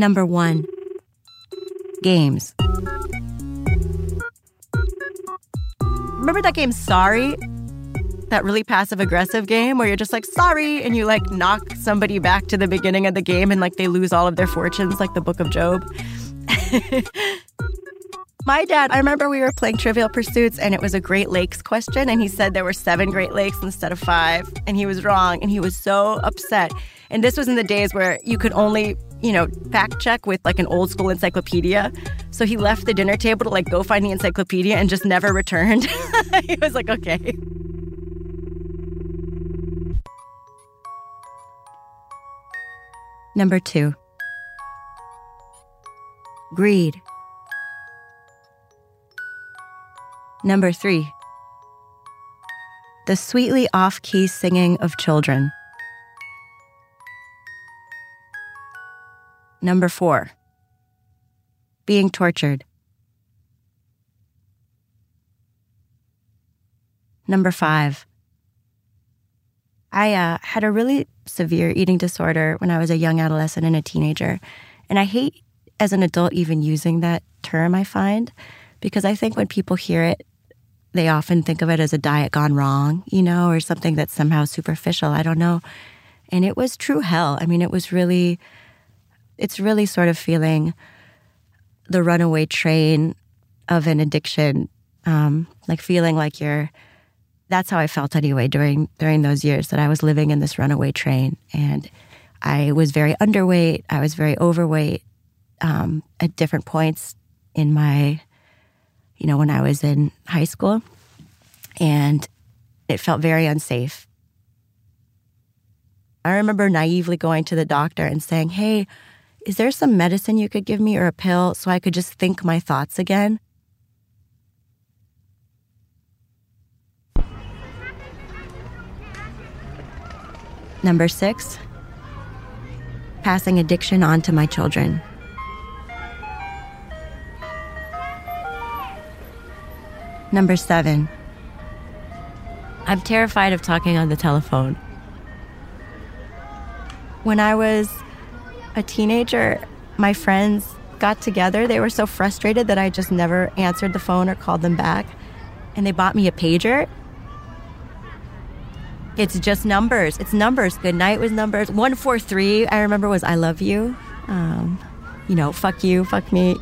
Number one, games. Remember that game, Sorry? That really passive aggressive game where you're just like, sorry, and you like knock somebody back to the beginning of the game and like they lose all of their fortunes, like the Book of Job. My dad, I remember we were playing Trivial Pursuits and it was a Great Lakes question, and he said there were seven Great Lakes instead of five, and he was wrong, and he was so upset. And this was in the days where you could only, you know, fact check with like an old school encyclopedia. So he left the dinner table to like go find the encyclopedia and just never returned. he was like, okay. Number two, greed. Number three, the sweetly off key singing of children. Number four, being tortured. Number five, I uh, had a really severe eating disorder when I was a young adolescent and a teenager. And I hate as an adult even using that term, I find, because I think when people hear it, they often think of it as a diet gone wrong, you know, or something that's somehow superficial. I don't know. And it was true hell. I mean, it was really, it's really sort of feeling the runaway train of an addiction, um, like feeling like you're. That's how I felt anyway during during those years that I was living in this runaway train, and I was very underweight. I was very overweight um, at different points in my, you know, when I was in high school, and it felt very unsafe. I remember naively going to the doctor and saying, "Hey." Is there some medicine you could give me or a pill so I could just think my thoughts again? Number six, passing addiction on to my children. Number seven, I'm terrified of talking on the telephone. When I was a teenager, my friends got together. They were so frustrated that I just never answered the phone or called them back. And they bought me a pager. It's just numbers. It's numbers. Good night was numbers. 143, I remember, was I love you. Um, you know, fuck you, fuck me.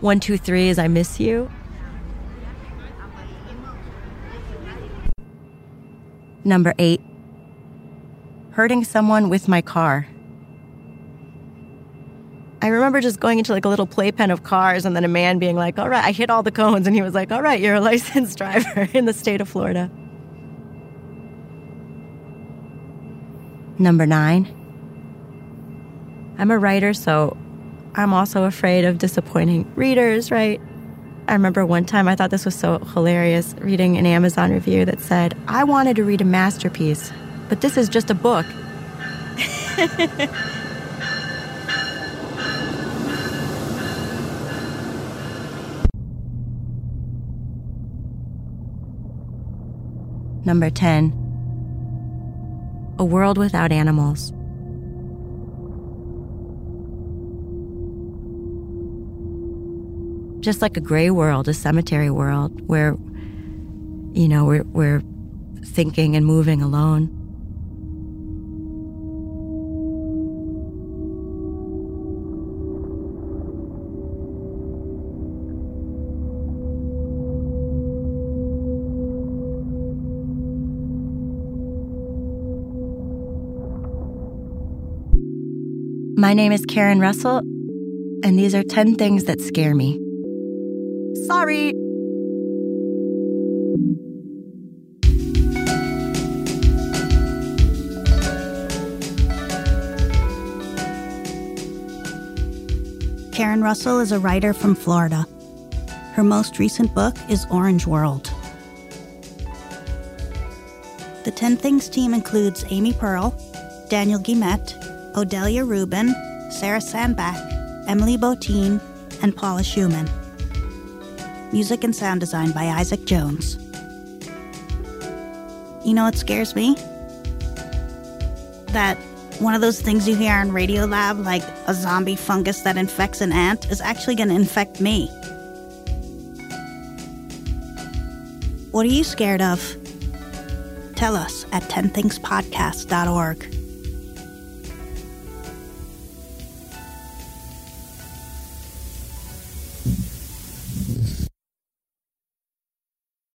123 is I miss you. Number eight, hurting someone with my car. I remember just going into like a little playpen of cars and then a man being like, all right, I hit all the cones. And he was like, all right, you're a licensed driver in the state of Florida. Number nine, I'm a writer, so I'm also afraid of disappointing readers, right? I remember one time I thought this was so hilarious reading an Amazon review that said, I wanted to read a masterpiece, but this is just a book. Number 10. A world without animals. just like a gray world, a cemetery world where, you know, we're, we're thinking and moving alone. My name is Karen Russell, and these are 10 things that scare me. Sorry. Karen Russell is a writer from Florida. Her most recent book is Orange World. The 10 Things team includes Amy Pearl, Daniel Guillemette, Odelia Rubin, Sarah Sandbach, Emily Botein, and Paula Szuchman. Music and sound design by Isaac Jones. You know what scares me? That one of those things you hear on Radio Lab, like a zombie fungus that infects an ant, is actually going to infect me. What are you scared of? Tell us at 10thingspodcast.org.